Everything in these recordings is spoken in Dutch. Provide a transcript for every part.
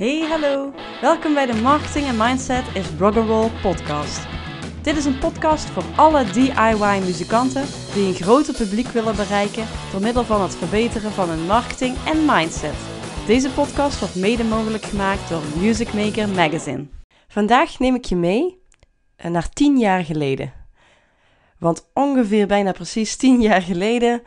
Hey, hallo. Welkom bij de Marketing en Mindset is Rock'n'Roll podcast. Dit is een podcast voor alle DIY-muzikanten die een groter publiek willen bereiken door middel van het verbeteren van hun marketing en mindset. Deze podcast wordt mede mogelijk gemaakt door Music Maker Magazine. Vandaag neem ik je mee eh, naar 10 jaar geleden. Want ongeveer bijna precies 10 jaar geleden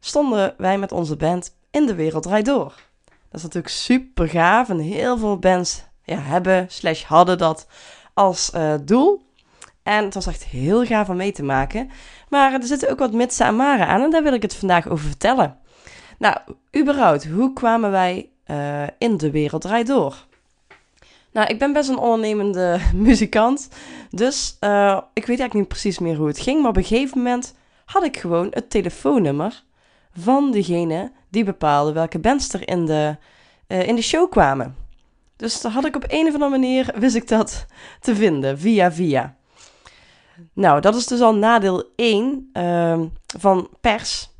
stonden wij met onze band in de wereld draait door. Dat is natuurlijk super gaaf en heel veel bands ja, hebben slash hadden dat als uh, doel. En het was echt heel gaaf om mee te maken. Maar er zitten ook wat mitsen en aan en daar wil ik het vandaag over vertellen. Nou, überhaupt, hoe kwamen wij uh, in de wereld draait door? Nou, ik ben best een ondernemende muzikant. Dus uh, ik weet eigenlijk niet precies meer hoe het ging. Maar op een gegeven moment had ik gewoon het telefoonnummer van degene die bepaalde welke bands er in de, uh, in de show kwamen. Dus dan had ik op een of andere manier, wist ik dat te vinden, via via. Nou, dat is dus al nadeel 1 uh, van pers.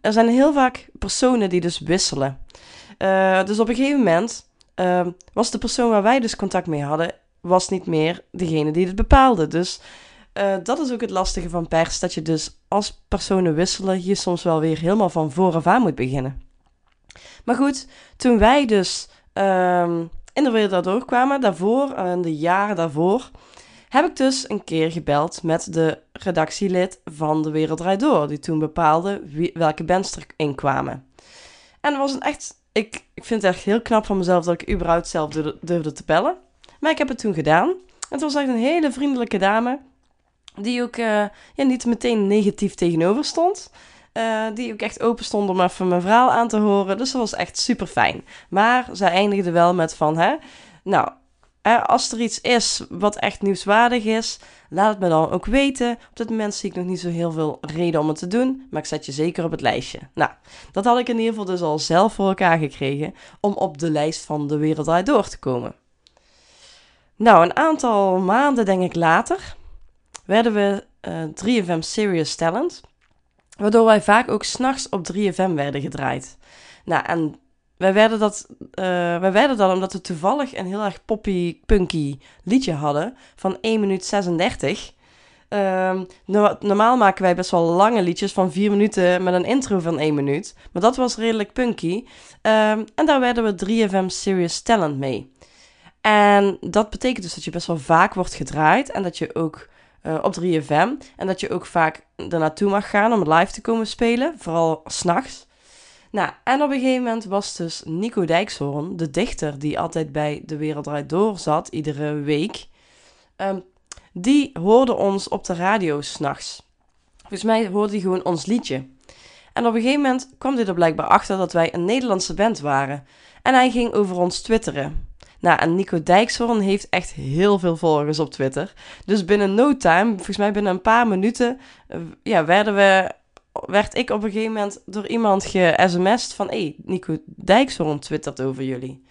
Er zijn heel vaak personen die dus wisselen. Uh, dus op een gegeven moment uh, was de persoon waar wij dus contact mee hadden, was niet meer degene die het bepaalde. Dus uh, dat is ook het lastige van pers, dat je dus als personen wisselen, je soms wel weer helemaal van vooraf aan moet beginnen. Maar goed, toen wij dus uh, in de wereld daardoor kwamen, daarvoor, en de jaren daarvoor, heb ik dus een keer gebeld met de redactielid van De Wereld Draait Door, die toen bepaalde welke bands erin kwamen. En dat was een echt, ik, ik vind het echt heel knap van mezelf dat ik überhaupt zelf durfde, te bellen. Maar ik heb het toen gedaan. Het was echt een hele vriendelijke dame, die ook uh, ja, niet meteen negatief tegenover stond. Uh, die ook echt open stond om even mijn verhaal aan te horen. Dus dat was echt super fijn. Maar zij eindigde wel met van, hè, nou, als er iets is wat echt nieuwswaardig is, laat het me dan ook weten. Op dit moment zie ik nog niet zo heel veel reden om het te doen, maar ik zet je zeker op het lijstje. Nou, dat had ik in ieder geval dus al zelf voor elkaar gekregen om op de lijst van de wereld door te komen. Nou, een aantal maanden denk ik later werden we uh, 3FM Serious Talent, waardoor wij vaak ook s'nachts op 3FM werden gedraaid. Nou, en wij werden, dat, uh, wij werden dat omdat we toevallig een heel erg poppy, punky liedje hadden van 1 minuut 36. Uh, normaal maken wij best wel lange liedjes van 4 minuten met een intro van 1 minuut. Maar dat was redelijk punky. Uh, en daar werden we 3FM Serious Talent mee. En dat betekent dus dat je best wel vaak wordt gedraaid. En dat je ook uh, op 3FM. En dat je ook vaak er naartoe mag gaan om live te komen spelen. Vooral s'nachts. Nou, en op een gegeven moment was dus Nico Dijkshoorn, de dichter die altijd bij De Wereld Draait Door zat, iedere week. Um, die hoorde ons op de radio s'nachts. Volgens mij hoorde hij gewoon ons liedje. En op een gegeven moment kwam hij er blijkbaar achter dat wij een Nederlandse band waren. En hij ging over ons twitteren. Nou, en Nico Dijkshoorn heeft echt heel veel volgers op Twitter. Dus binnen no time, volgens mij binnen een paar minuten, ja, werden we werd ik op een gegeven moment door iemand ge-sms'd van... Hé, hey, Nico Dijkshoorn twittert over jullie.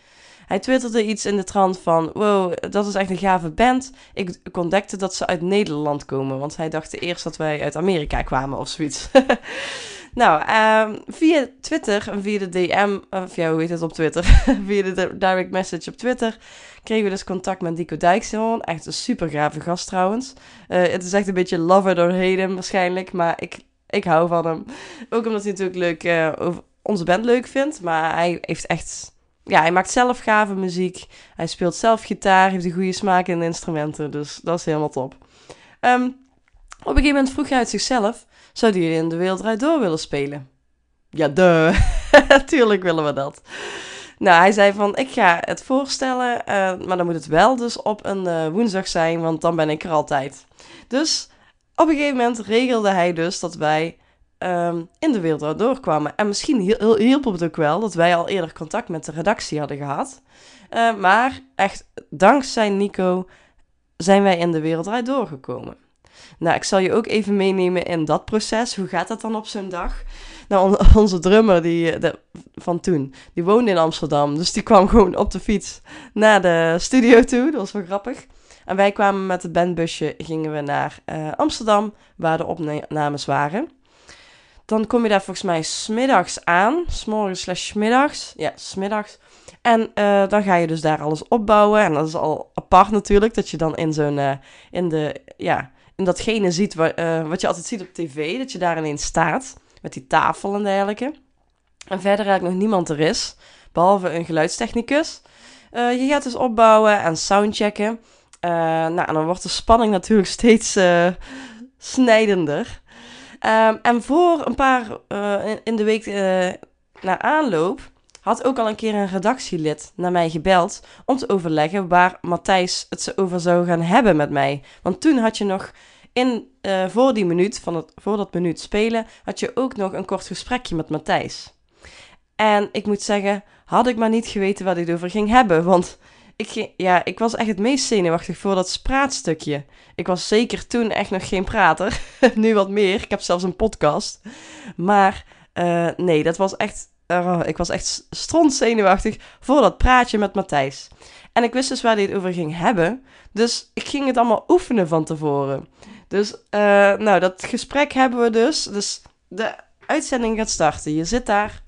Hij twitterde iets in de trant van... Wow, dat is echt een gave band. Ik, ik ontdekte dat ze uit Nederland komen. Want hij dacht eerst dat wij uit Amerika kwamen of zoiets. nou, um, via Twitter via de DM... Of ja, hoe heet het op Twitter? via de direct message op Twitter... kregen we dus contact met Nico Dijkshoorn. Echt een super gave gast trouwens. Uh, het is echt een beetje love it or waarschijnlijk. Maar ik ik hou van hem. Ook omdat hij natuurlijk leuk, over onze band leuk vindt. Maar hij heeft echt... Ja, hij maakt zelf gave muziek. Hij speelt zelf gitaar. Heeft een goede smaak in de instrumenten. Dus dat is helemaal top. Um, op een gegeven moment vroeg hij uit zichzelf... Zou hij in de wereld door willen spelen? Ja, de. Tuurlijk willen we dat. Nou, hij zei van, ik ga het voorstellen, uh, maar dan moet het wel dus op een uh, woensdag zijn, want dan ben ik er altijd. Dus op een gegeven moment regelde hij dus dat wij um, in de wereld doorkwamen. En misschien hielp het ook wel dat wij al eerder contact met de redactie hadden gehad. Uh, maar echt, dankzij Nico zijn wij in de wereld doorgekomen. Nou, ik zal je ook even meenemen in dat proces. Hoe gaat dat dan op zo'n dag? Nou, on onze drummer die, de, van toen, die woonde in Amsterdam. Dus die kwam gewoon op de fiets naar de studio toe. Dat was wel grappig. En wij kwamen met het bandbusje, gingen we naar uh, Amsterdam, waar de opnames waren. Dan kom je daar volgens mij smiddags aan, s'morgens slash smiddags. Ja, smiddags. En uh, dan ga je dus daar alles opbouwen. En dat is al apart natuurlijk, dat je dan in zo'n, in de, ja, in datgene ziet wat, uh, wat je altijd ziet op tv. Dat je daar ineens staat, met die tafel en dergelijke. En verder eigenlijk nog niemand er is, behalve een geluidstechnicus. je gaat dus opbouwen en soundchecken. nou, en dan wordt de spanning natuurlijk steeds snijdender. Um, en voor een paar in, in, de week na aanloop had ook al een keer een redactielid naar mij gebeld om te overleggen waar Matthijs het over zou gaan hebben met mij. Want toen had je nog in, uh, voor die minuut, van het, voor dat minuut spelen, had je ook nog een kort gesprekje met Matthijs. En ik moet zeggen, had ik maar niet geweten waar dit over ging hebben, want ik, ja, ik was echt het meest zenuwachtig voor dat praatstukje. Ik was zeker toen echt nog geen prater, nu wat meer, ik heb zelfs een podcast. Maar uh, nee, dat was echt oh, ik was echt zenuwachtig voor dat praatje met Matthijs. En ik wist dus waar hij het over ging hebben. Dus ik ging het allemaal oefenen van tevoren. Dus, uh, nou, dat gesprek hebben we dus. Dus de uitzending gaat starten. Je zit daar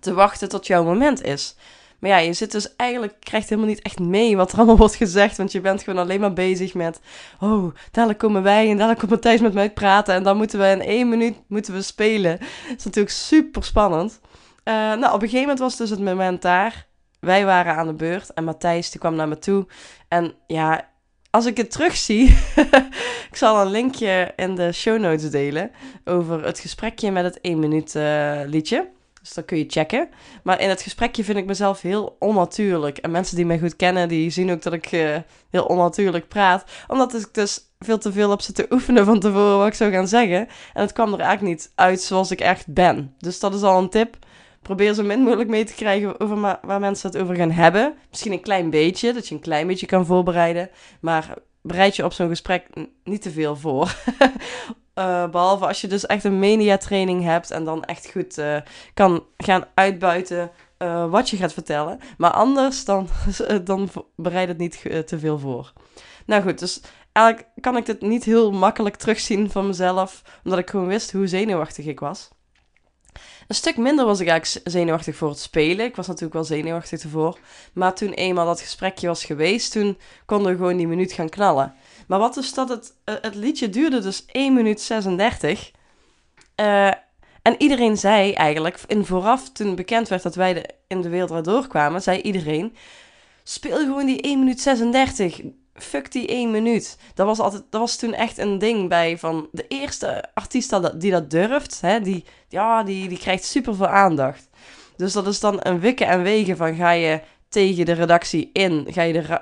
te wachten tot jouw moment is. Maar ja, je zit dus eigenlijk, krijgt helemaal niet echt mee wat er allemaal wordt gezegd. Want je bent gewoon alleen maar bezig met, oh, dadelijk komen wij en dadelijk komt Matthijs met mij praten. En dan moeten we in één minuut moeten we spelen. Dat is natuurlijk super spannend. Uh, nou, op een gegeven moment was dus het moment daar. Wij waren aan de beurt en Matthijs die kwam naar me toe. En ja, als ik het terugzie, ik zal een linkje in de show notes delen over het gesprekje met het 1 minuut uh, liedje. Dus dat kun je checken. Maar in het gesprekje vind ik mezelf heel onnatuurlijk. En mensen die mij goed kennen, die zien ook dat ik uh, heel onnatuurlijk praat. Omdat ik dus veel te veel op zitten oefenen van tevoren wat ik zou gaan zeggen. En het kwam er eigenlijk niet uit zoals ik echt ben. Dus dat is al een tip probeer zo min mogelijk mee te krijgen over waar mensen het over gaan hebben. Misschien een klein beetje, dat je een klein beetje kan voorbereiden. Maar bereid je op zo'n gesprek niet te veel voor. uh, behalve als je dus echt een mediatraining hebt en dan echt goed uh, kan gaan uitbuiten uh, wat je gaat vertellen. Maar anders dan, dan bereid het niet te veel voor. Nou goed, dus eigenlijk kan ik dit niet heel makkelijk terugzien van mezelf, omdat ik gewoon wist hoe zenuwachtig ik was. Een stuk minder was ik eigenlijk zenuwachtig voor het spelen. Ik was natuurlijk wel zenuwachtig ervoor. Maar toen eenmaal dat gesprekje was geweest, toen konden we gewoon die minuut gaan knallen. Maar wat is dat? Het, eh, het liedje duurde dus 1 minuut 36. Uh, eh, en iedereen zei eigenlijk, in vooraf toen bekend werd dat wij in de wereld doorkwamen, zei iedereen: speel gewoon die 1 minuut 36 fuck die één minuut. Dat was, altijd, dat was toen echt een ding bij van de eerste artiest die dat durft, hè, die, ja, die, die krijgt super veel aandacht. Dus dat is dan een wikken en wegen van ga je tegen de redactie in, ga je de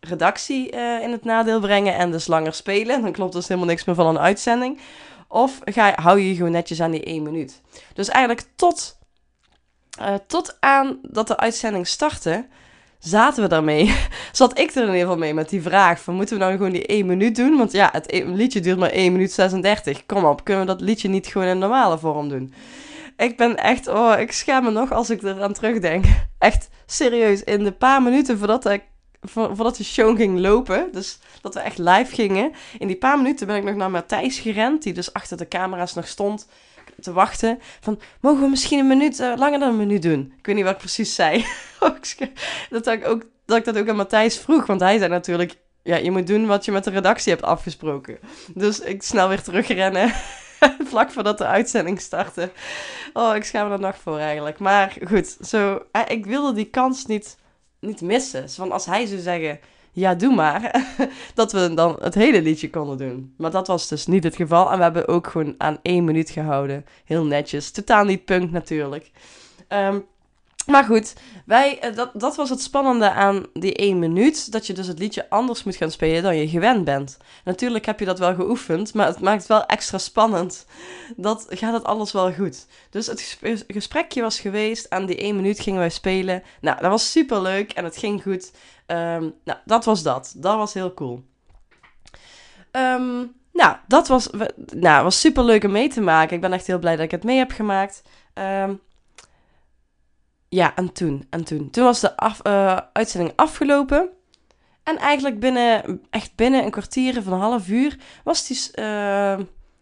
redactie uh, in het nadeel brengen en dus langer spelen. Dan klopt dus helemaal niks meer van een uitzending. Of ga hou je je gewoon netjes aan die één minuut. Dus eigenlijk tot, uh, tot aan dat de uitzending startte, zaten we daarmee. Zat ik er in ieder geval mee met die vraag van moeten we nou gewoon die 1 minuut doen? Want ja, het e- liedje duurt maar 1 minuut 36. Kom op, kunnen we dat liedje niet gewoon in normale vorm doen? Ik ben echt, oh, ik schaam me nog als ik eraan terugdenk. Echt serieus, in de paar minuten voordat ik voordat de show ging lopen, dus dat we echt live gingen, in die paar minuten ben ik nog naar Matthijs gerend, die dus achter de camera's nog stond te wachten. Van, mogen we misschien een minuut, uh, langer dan een minuut doen? Ik weet niet wat ik precies zei. dat, ik ook, dat ik dat ook aan Matthijs vroeg, want hij zei natuurlijk... Ja, je moet doen wat je met de redactie hebt afgesproken. Dus ik snel weer terugrennen. Vlak voordat de uitzending startte. Oh, ik schaam me er nog voor eigenlijk. Maar goed, zo, eh, ik wilde die kans niet, niet missen. als hij zou zeggen ja, doe maar. dat we dan het hele liedje konden doen. Maar dat was dus niet het geval. En we hebben ook gewoon aan één minuut gehouden. Heel netjes. Totaal niet punk natuurlijk. Ehm, maar goed, wij, eh, dat, dat was het spannende aan die één minuut. Dat je dus het liedje anders moet gaan spelen dan je gewend bent. Natuurlijk heb je dat wel geoefend, maar het maakt wel extra spannend. Dat gaat het alles wel goed. Dus het gesprekje was geweest. Aan die één minuut gingen wij spelen. Nou, dat was super leuk en het ging goed. Um, nou, dat was dat. Dat was heel cool. Um, nou, dat was, nou, was super leuk om mee te maken. Ik ben echt heel blij dat ik het mee heb gemaakt. Um, ja, en toen, en toen. Toen was de af, uh, uitzending afgelopen. En eigenlijk binnen, echt binnen een kwartier van een half uur was die uh,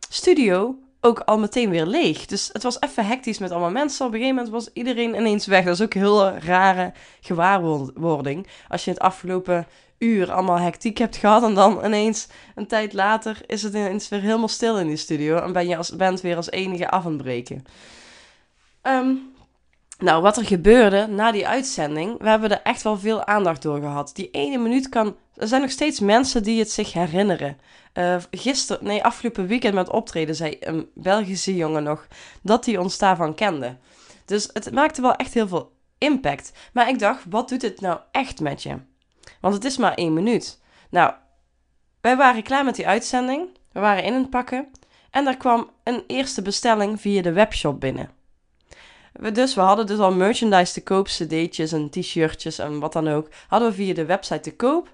studio ook al meteen weer leeg. Dus het was even hectisch met allemaal mensen. Op een gegeven moment was iedereen ineens weg. Dat is ook een heel rare gewaarwording. Als je het afgelopen uur allemaal hectiek hebt gehad. En dan ineens een tijd later is het ineens weer helemaal stil in die studio. En ben je als weer als enige af aan het breken. Ehm, nou, wat er gebeurde na die uitzending, we hebben er echt wel veel aandacht door gehad. Die ene minuut kan. Er zijn nog steeds mensen die het zich herinneren. Uh, gisteren, nee, afgelopen weekend met optreden zei een Belgische jongen nog dat hij ons daarvan kende. Dus het maakte wel echt heel veel impact. Maar ik dacht, wat doet het nou echt met je? Want het is maar één minuut. Nou, wij waren klaar met die uitzending. We waren in het pakken. En er kwam een eerste bestelling via de webshop binnen. We, dus we hadden dus al merchandise te koop, cd'tjes en t-shirtjes en wat dan ook. Hadden we via de website te koop.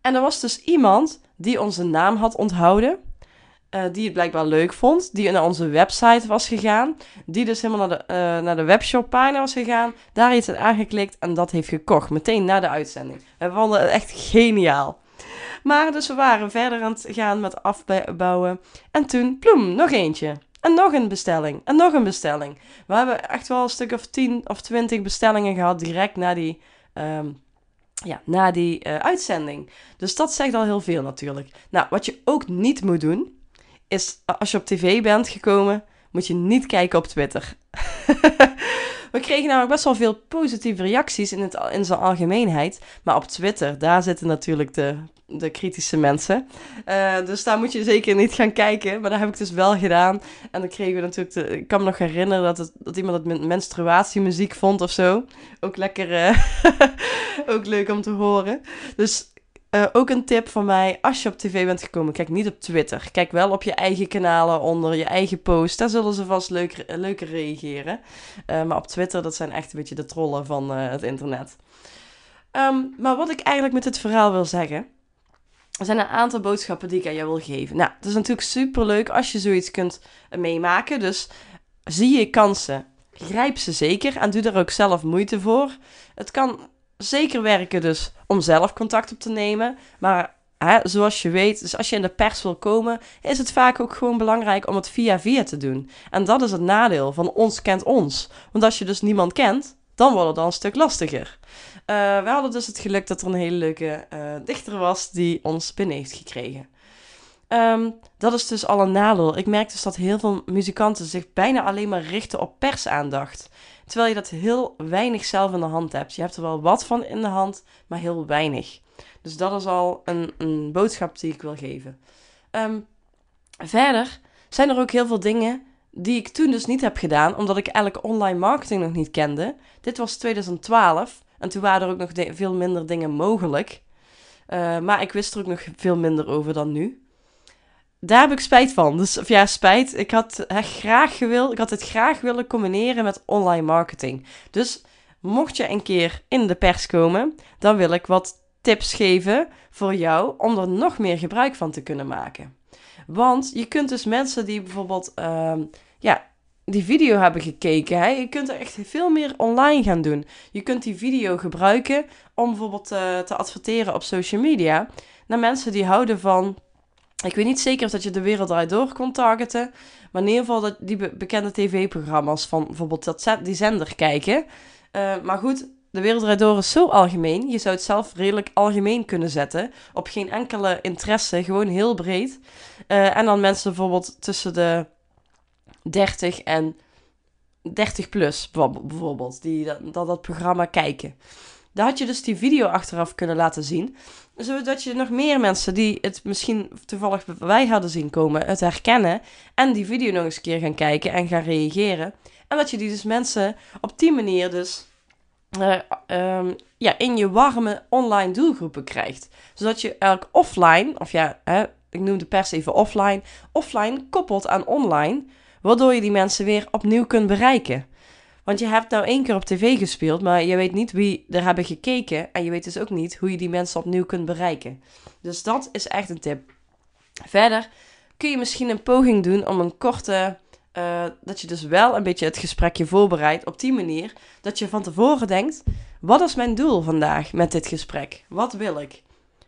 En er was dus iemand die onze naam had onthouden. Uh, die het blijkbaar leuk vond. Die naar onze website was gegaan. Die dus helemaal naar de, uh, naar de webshop was gegaan. Daar heeft het aangeklikt en dat heeft gekocht. Meteen na de uitzending. We vonden het echt geniaal. Maar dus we waren verder aan het gaan met afbouwen. En toen, ploem, nog eentje. En nog een bestelling. En nog een bestelling. We hebben echt wel een stuk of 10 of 20 bestellingen gehad direct na die, um, ja, na die uh, uitzending. Dus dat zegt al heel veel natuurlijk. Nou, wat je ook niet moet doen, is als je op tv bent gekomen, moet je niet kijken op Twitter. We kregen namelijk best wel veel positieve reacties in, het, in zijn algemeenheid. Maar op Twitter, daar zitten natuurlijk de, de kritische mensen. Uh, dus daar moet je zeker niet gaan kijken. Maar dat heb ik dus wel gedaan. En dan kregen we natuurlijk... De, ik kan me nog herinneren dat, het, dat iemand het menstruatiemuziek vond of zo. Ook lekker... Uh, ook leuk om te horen. Dus uh, ook een tip van mij, als je op tv bent gekomen, kijk niet op Twitter. Kijk wel op je eigen kanalen onder je eigen post. Daar zullen ze vast leuker, leuker reageren. Uh, maar op Twitter, dat zijn echt een beetje de trollen van het internet. Um, maar wat ik eigenlijk met dit verhaal wil zeggen, er zijn een aantal boodschappen die ik aan jou wil geven. Nou, het is natuurlijk super leuk als je zoiets kunt meemaken. Dus zie je kansen, grijp ze zeker en doe er ook zelf moeite voor. Het kan zeker werken dus om zelf contact op te nemen. Maar hè, zoals je weet, dus als je in de pers wil komen, is het vaak ook gewoon belangrijk om het via via te doen. En dat is het nadeel van ons kent ons. Want als je dus niemand kent, dan wordt het dan een stuk lastiger. Uh, we hadden dus het geluk dat er een hele leuke uh, dichter was die ons binnen heeft gekregen. Um, dat is dus al een nadeel. Ik merk dus dat heel veel muzikanten zich bijna alleen maar richten op persaandacht. Terwijl je dat heel weinig zelf in de hand hebt. Je hebt er wel wat van in de hand, maar heel weinig. Dus dat is al een, een boodschap die ik wil geven. Um, verder zijn er ook heel veel dingen die ik toen dus niet heb gedaan, omdat ik eigenlijk online marketing nog niet kende. Dit was 2012 en toen waren er ook nog veel minder dingen mogelijk. Uh, maar ik wist er ook nog veel minder over dan nu daar heb ik spijt van. Dus, of ja, spijt. Ik had het graag gewild, ik had het graag willen combineren met online marketing. Dus mocht je een keer in de pers komen, dan wil ik wat tips geven voor jou om er nog meer gebruik van te kunnen maken. Want je kunt dus mensen die bijvoorbeeld, uh, ja, die video hebben gekeken, hè, je kunt er echt veel meer online gaan doen. Je kunt die video gebruiken om bijvoorbeeld uh, te adverteren op social media naar mensen die houden van ik weet niet zeker of dat je de wereld eruit door kon targeten. Maar in ieder geval dat die bekende tv-programma's van bijvoorbeeld dat die zender kijken. Uh, maar goed, de wereld eruit door is zo algemeen. Je zou het zelf redelijk algemeen kunnen zetten. Op geen enkele interesse, gewoon heel breed. Uh, en dan mensen bijvoorbeeld tussen de 30 en 30 plus bijvoorbeeld, die dat, dat programma kijken. Daar had je dus die video achteraf kunnen laten zien. Zodat je nog meer mensen die het misschien toevallig wij hadden zien komen, het herkennen. En die video nog eens een keer gaan kijken en gaan reageren. En dat je die dus mensen op die manier dus uh, um, ja, in je warme online doelgroepen krijgt. Zodat je eigenlijk offline, of ja, hè, ik noem de pers even offline, offline koppelt aan online. Waardoor je die mensen weer opnieuw kunt bereiken. Want je hebt nou één keer op tv gespeeld, maar je weet niet wie er hebben gekeken. En je weet dus ook niet hoe je die mensen opnieuw kunt bereiken. Dus dat is echt een tip. Verder kun je misschien een poging doen om een korte. Uh, dat je dus wel een beetje het gesprekje voorbereidt op die manier. Dat je van tevoren denkt: wat is mijn doel vandaag met dit gesprek? Wat wil ik?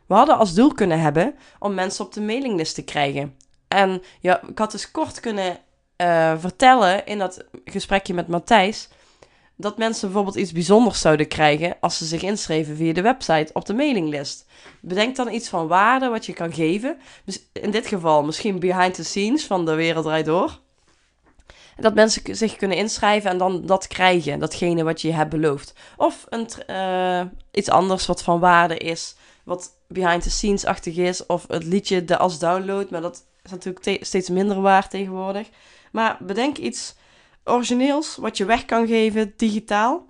We hadden als doel kunnen hebben om mensen op de mailinglist te krijgen. En ja, ik had dus kort kunnen eh, vertellen in dat gesprekje met Matthijs dat mensen bijvoorbeeld iets bijzonders zouden krijgen als ze zich inschreven via de website op de mailinglist. Bedenk dan iets van waarde wat je kan geven. Dus in dit geval misschien behind the scenes van de Wereld Draait Door. Dat mensen zich kunnen inschrijven en dan dat krijgen, datgene wat je hebt beloofd. Of een, uh, iets anders wat van waarde is, wat behind the scenes-achtig is. Of het liedje de als download, maar dat is natuurlijk steeds minder waard tegenwoordig. Maar bedenk iets origineels wat je weg kan geven digitaal.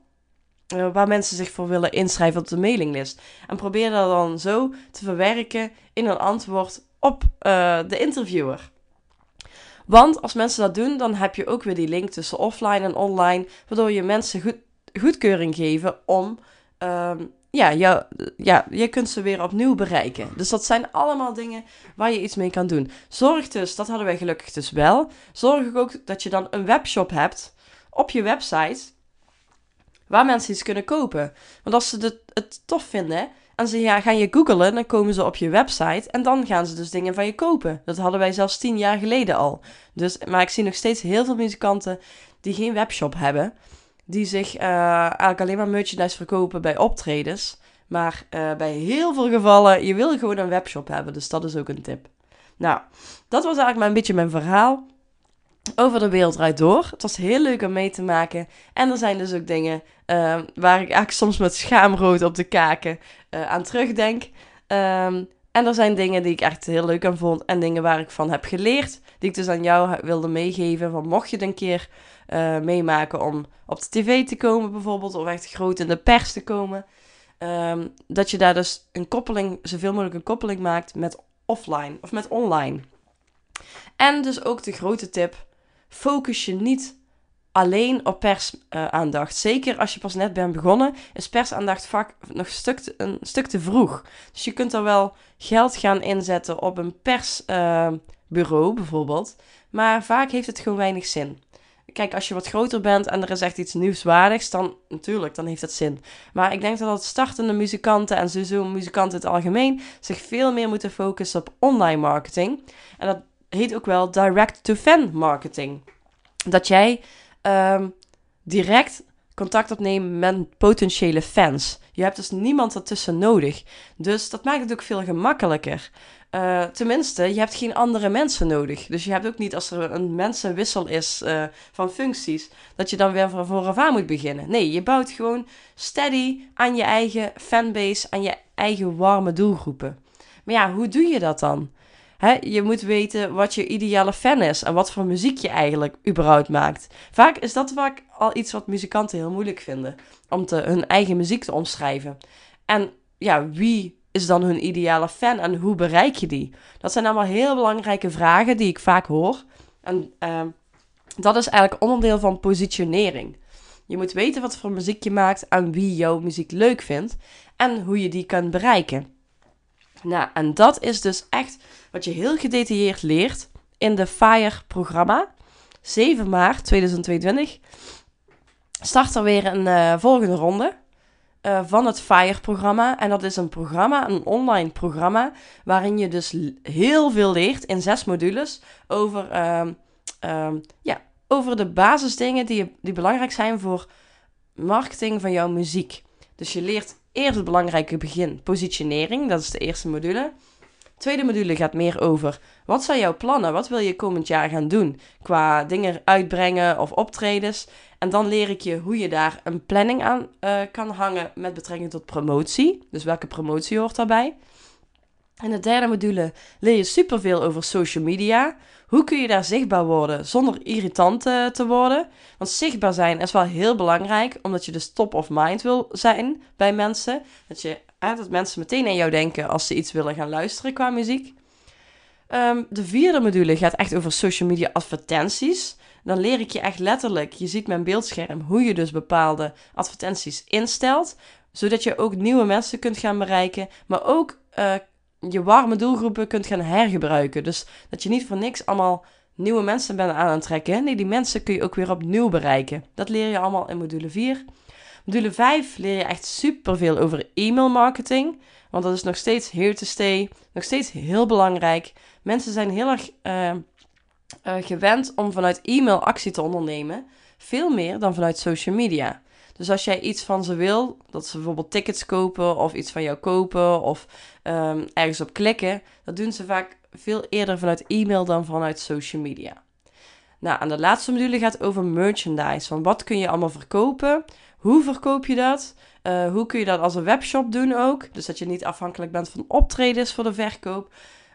Uh, waar mensen zich voor willen inschrijven op de mailinglist. En probeer dat dan zo te verwerken in een antwoord op uh, de interviewer. Want als mensen dat doen, dan heb je ook weer die link tussen offline en online, waardoor je mensen goed, goedkeuring geven om um, ja, jou, ja, je kunt ze weer opnieuw bereiken. Dus dat zijn allemaal dingen waar je iets mee kan doen. Zorg dus, dat hadden wij gelukkig dus wel. Zorg ook dat je dan een webshop hebt op je website waar mensen iets kunnen kopen. Want als ze het, tof vinden en ze ja, gaan je googlen, dan komen ze op je website en dan gaan ze dus dingen van je kopen. Dat hadden wij zelfs tien jaar geleden al. Dus, maar ik zie nog steeds heel veel muzikanten die geen webshop hebben die zich uh, eigenlijk alleen maar merchandise verkopen bij optredens. Maar uh, bij heel veel gevallen, je wil gewoon een webshop hebben. Dus dat is ook een tip. Nou, dat was eigenlijk maar een beetje mijn verhaal over de wereld draait door. Het was heel leuk om mee te maken. En er zijn dus ook dingen uh, waar ik eigenlijk soms met schaamrood op de kaken aan terugdenk. Um, en er zijn dingen die ik echt heel leuk aan vond. En dingen waar ik van heb geleerd. Die ik dus aan jou wilde meegeven. Van mocht je het een keer uh, meemaken om op de tv te komen bijvoorbeeld. Of echt groot in de pers te komen. Um, dat je daar dus een koppeling, zoveel mogelijk een koppeling maakt met offline of met online. En dus ook de grote tip. Focus je niet alleen op persaandacht. Uh, Zeker als je pas net bent begonnen, is persaandacht vaak nog een stuk, te, een stuk te vroeg. Dus je kunt er wel geld gaan inzetten op een persbureau uh, bijvoorbeeld. Maar vaak heeft het gewoon weinig zin. Kijk, als je wat groter bent en er is echt iets nieuwswaardigs, dan natuurlijk, dan heeft dat zin. Maar ik denk dat startende muzikanten en sowieso muzikanten in het algemeen zich veel meer moeten focussen op online marketing. En dat heet ook wel direct-to-fan marketing. Dat jij um, direct contact opnemen met potentiële fans. Je hebt dus niemand ertussen nodig. Dus dat maakt het ook veel gemakkelijker. Uh, tenminste, je hebt geen andere mensen nodig. Dus je hebt ook niet als er een mensenwissel is uh, van functies, dat je dan weer van vooraf aan moet beginnen. Nee, je bouwt gewoon steady aan je eigen fanbase, aan je eigen warme doelgroepen. Maar ja, hoe doe je dat dan? Je moet weten wat je ideale fan is en wat voor muziek je eigenlijk überhaupt maakt. Vaak is dat vaak al iets wat muzikanten heel moeilijk vinden, om te, hun eigen muziek te omschrijven. En ja, wie is dan hun ideale fan en hoe bereik je die? Dat zijn allemaal heel belangrijke vragen die ik vaak hoor. En uh, dat is eigenlijk onderdeel van positionering. Je moet weten wat voor muziek je maakt en wie jouw muziek leuk vindt en hoe je die kan bereiken. Nou, en dat is dus echt wat je heel gedetailleerd leert in de FIRE-programma. 7 maart 2022 start er weer een uh, volgende ronde uh, van het FIRE-programma. En dat is een programma, een online programma, waarin je dus heel veel leert in zes modules over, uh, ja, over de basisdingen die, die belangrijk zijn voor marketing van jouw muziek. Dus je leert eerst het belangrijke begin, positionering, dat is de eerste module. Tweede module gaat meer over wat zijn jouw plannen? Wat wil je komend jaar gaan doen qua dingen uitbrengen of optredens? En dan leer ik je hoe je daar een planning aan uh, kan hangen met betrekking tot promotie. Dus welke promotie hoort daarbij? In de derde module leer je superveel over social media. Hoe kun je daar zichtbaar worden zonder irritant uh, te worden? Want zichtbaar zijn is wel heel belangrijk, omdat je dus top of mind wil zijn bij mensen. Dat, je, dat mensen meteen aan jou denken als ze iets willen gaan luisteren qua muziek. Um, de vierde module gaat echt over social media advertenties. Dan leer ik je echt letterlijk, je ziet mijn beeldscherm, hoe je dus bepaalde advertenties instelt. Zodat je ook nieuwe mensen kunt gaan bereiken, maar ook uh, je warme doelgroepen kunt gaan hergebruiken. Dus dat je niet voor niks allemaal nieuwe mensen bent aan het trekken. Nee, die mensen kun je ook weer opnieuw bereiken. Dat leer je allemaal in module 4. Module 5 leer je echt superveel over e-mail marketing. Want dat is nog steeds here to stay. Nog steeds heel belangrijk. Mensen zijn heel erg uh, uh, gewend om vanuit e-mail actie te ondernemen. Veel meer dan vanuit social media. Dus als jij iets van ze wil, dat ze bijvoorbeeld tickets kopen of iets van jou kopen of um, ergens op klikken, dat doen ze vaak veel eerder vanuit e-mail dan vanuit social media. Nou, en de laatste module gaat over merchandise. Van wat kun je allemaal verkopen? Hoe verkoop je dat? Uh, hoe kun je dat als een webshop doen ook? Dus dat je niet afhankelijk bent van optredens voor de verkoop.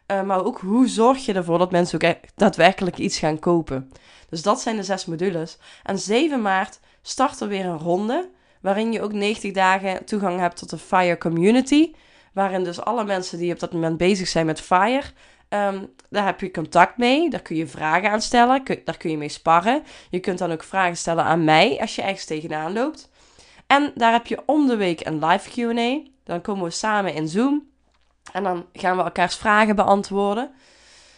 Uh, maar ook hoe zorg je ervoor dat mensen ook daadwerkelijk iets gaan kopen? Dus dat zijn de zes modules. En 7 maart start er weer een ronde. Waarin je ook 90 dagen toegang hebt tot de Fire Community. Waarin dus alle mensen die op dat moment bezig zijn met Fire. Um, daar heb je contact mee. Daar kun je vragen aan stellen. daar kun je mee sparren. Je kunt dan ook vragen stellen aan mij als je ergens tegenaan loopt. En daar heb je om de week een live QA. Dan komen we samen in Zoom. En dan gaan we elkaars vragen beantwoorden.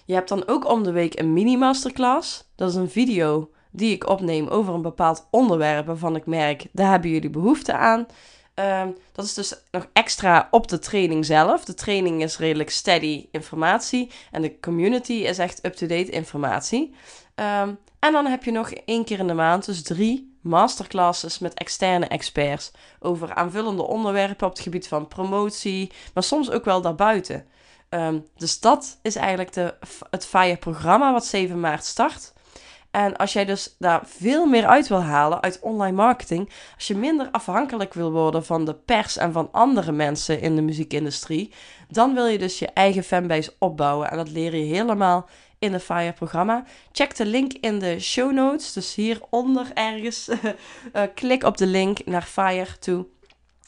Je hebt dan ook om de week een mini-masterclass. Dat is een video die ik opneem over een bepaald onderwerp waarvan ik merk, daar hebben jullie behoefte aan. Ehm, dat is dus nog extra op de training zelf. De training is redelijk steady informatie en de community is echt up-to-date informatie. Ehm, en dan heb je nog één keer in de maand, dus drie masterclasses met externe experts over aanvullende onderwerpen op het gebied van promotie, maar soms ook wel daarbuiten. Um, dus dat is eigenlijk de, het FIRE-programma wat 7 maart start. En als jij dus daar veel meer uit wil halen uit online marketing, als je minder afhankelijk wil worden van de pers en van andere mensen in de muziekindustrie, dan wil je dus je eigen fanbase opbouwen. En dat leer je helemaal in de FIRE programma. Check de link in de show notes, dus hieronder ergens. uh, klik op de link naar FIRE toe.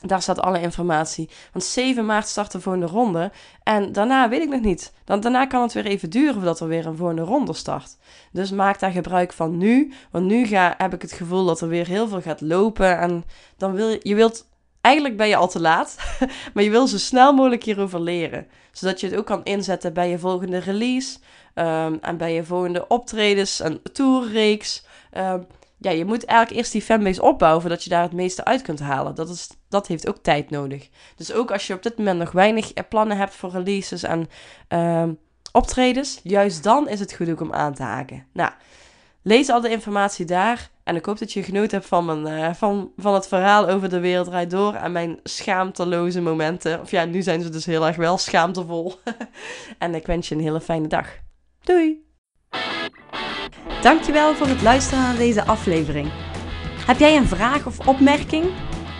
Daar staat alle informatie. Want 7 maart start de volgende ronde. En daarna weet ik nog niet. Dan, daarna kan het weer even duren voordat er weer een volgende ronde start. Dus maak daar gebruik van nu. Want nu ga, heb ik het gevoel dat er weer heel veel gaat lopen. En dan wil je, je wilt, eigenlijk ben je al te laat. maar je wil zo snel mogelijk hierover leren. Zodat je het ook kan inzetten bij je volgende release. Um, en bij je volgende optredens en tourreeks. Um, ja, je moet eigenlijk eerst die fanbase opbouwen voordat je daar het meeste uit kunt halen. Dat, is, dat heeft ook tijd nodig. Dus ook als je op dit moment nog weinig eh, plannen hebt voor releases en uh, optredens, juist dan is het goed om aan te haken. Nou, lees al de informatie daar. En ik hoop dat je genoten hebt van, mijn, uh, van, van het verhaal over de wereld draait door en mijn schaamteloze momenten. Of ja, nu zijn ze dus heel erg wel schaamtevol. en ik wens je een hele fijne dag. Doei! Dankjewel voor het luisteren naar deze aflevering. Heb jij een vraag of opmerking?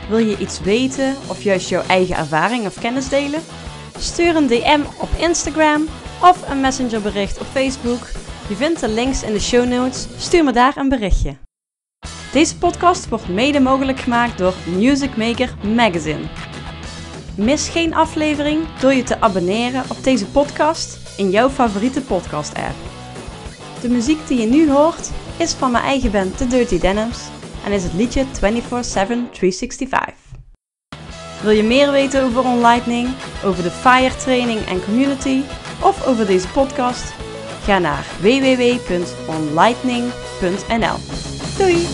Wil je iets weten of juist jouw eigen ervaring of kennis delen? Stuur een DM op Instagram of een messengerbericht op Facebook. Je vindt de links in de show notes. Stuur me daar een berichtje. Deze podcast wordt mede mogelijk gemaakt door Music Maker Magazine. Mis geen aflevering door je te abonneren op deze podcast in jouw favoriete podcast-app. De muziek die je nu hoort is van mijn eigen band The Dirty Denims en is het liedje 24-7 365. Wil je meer weten over OnLightning, over de FIRE training en community of over deze podcast? Ga naar www.onlightning.nl. Doei!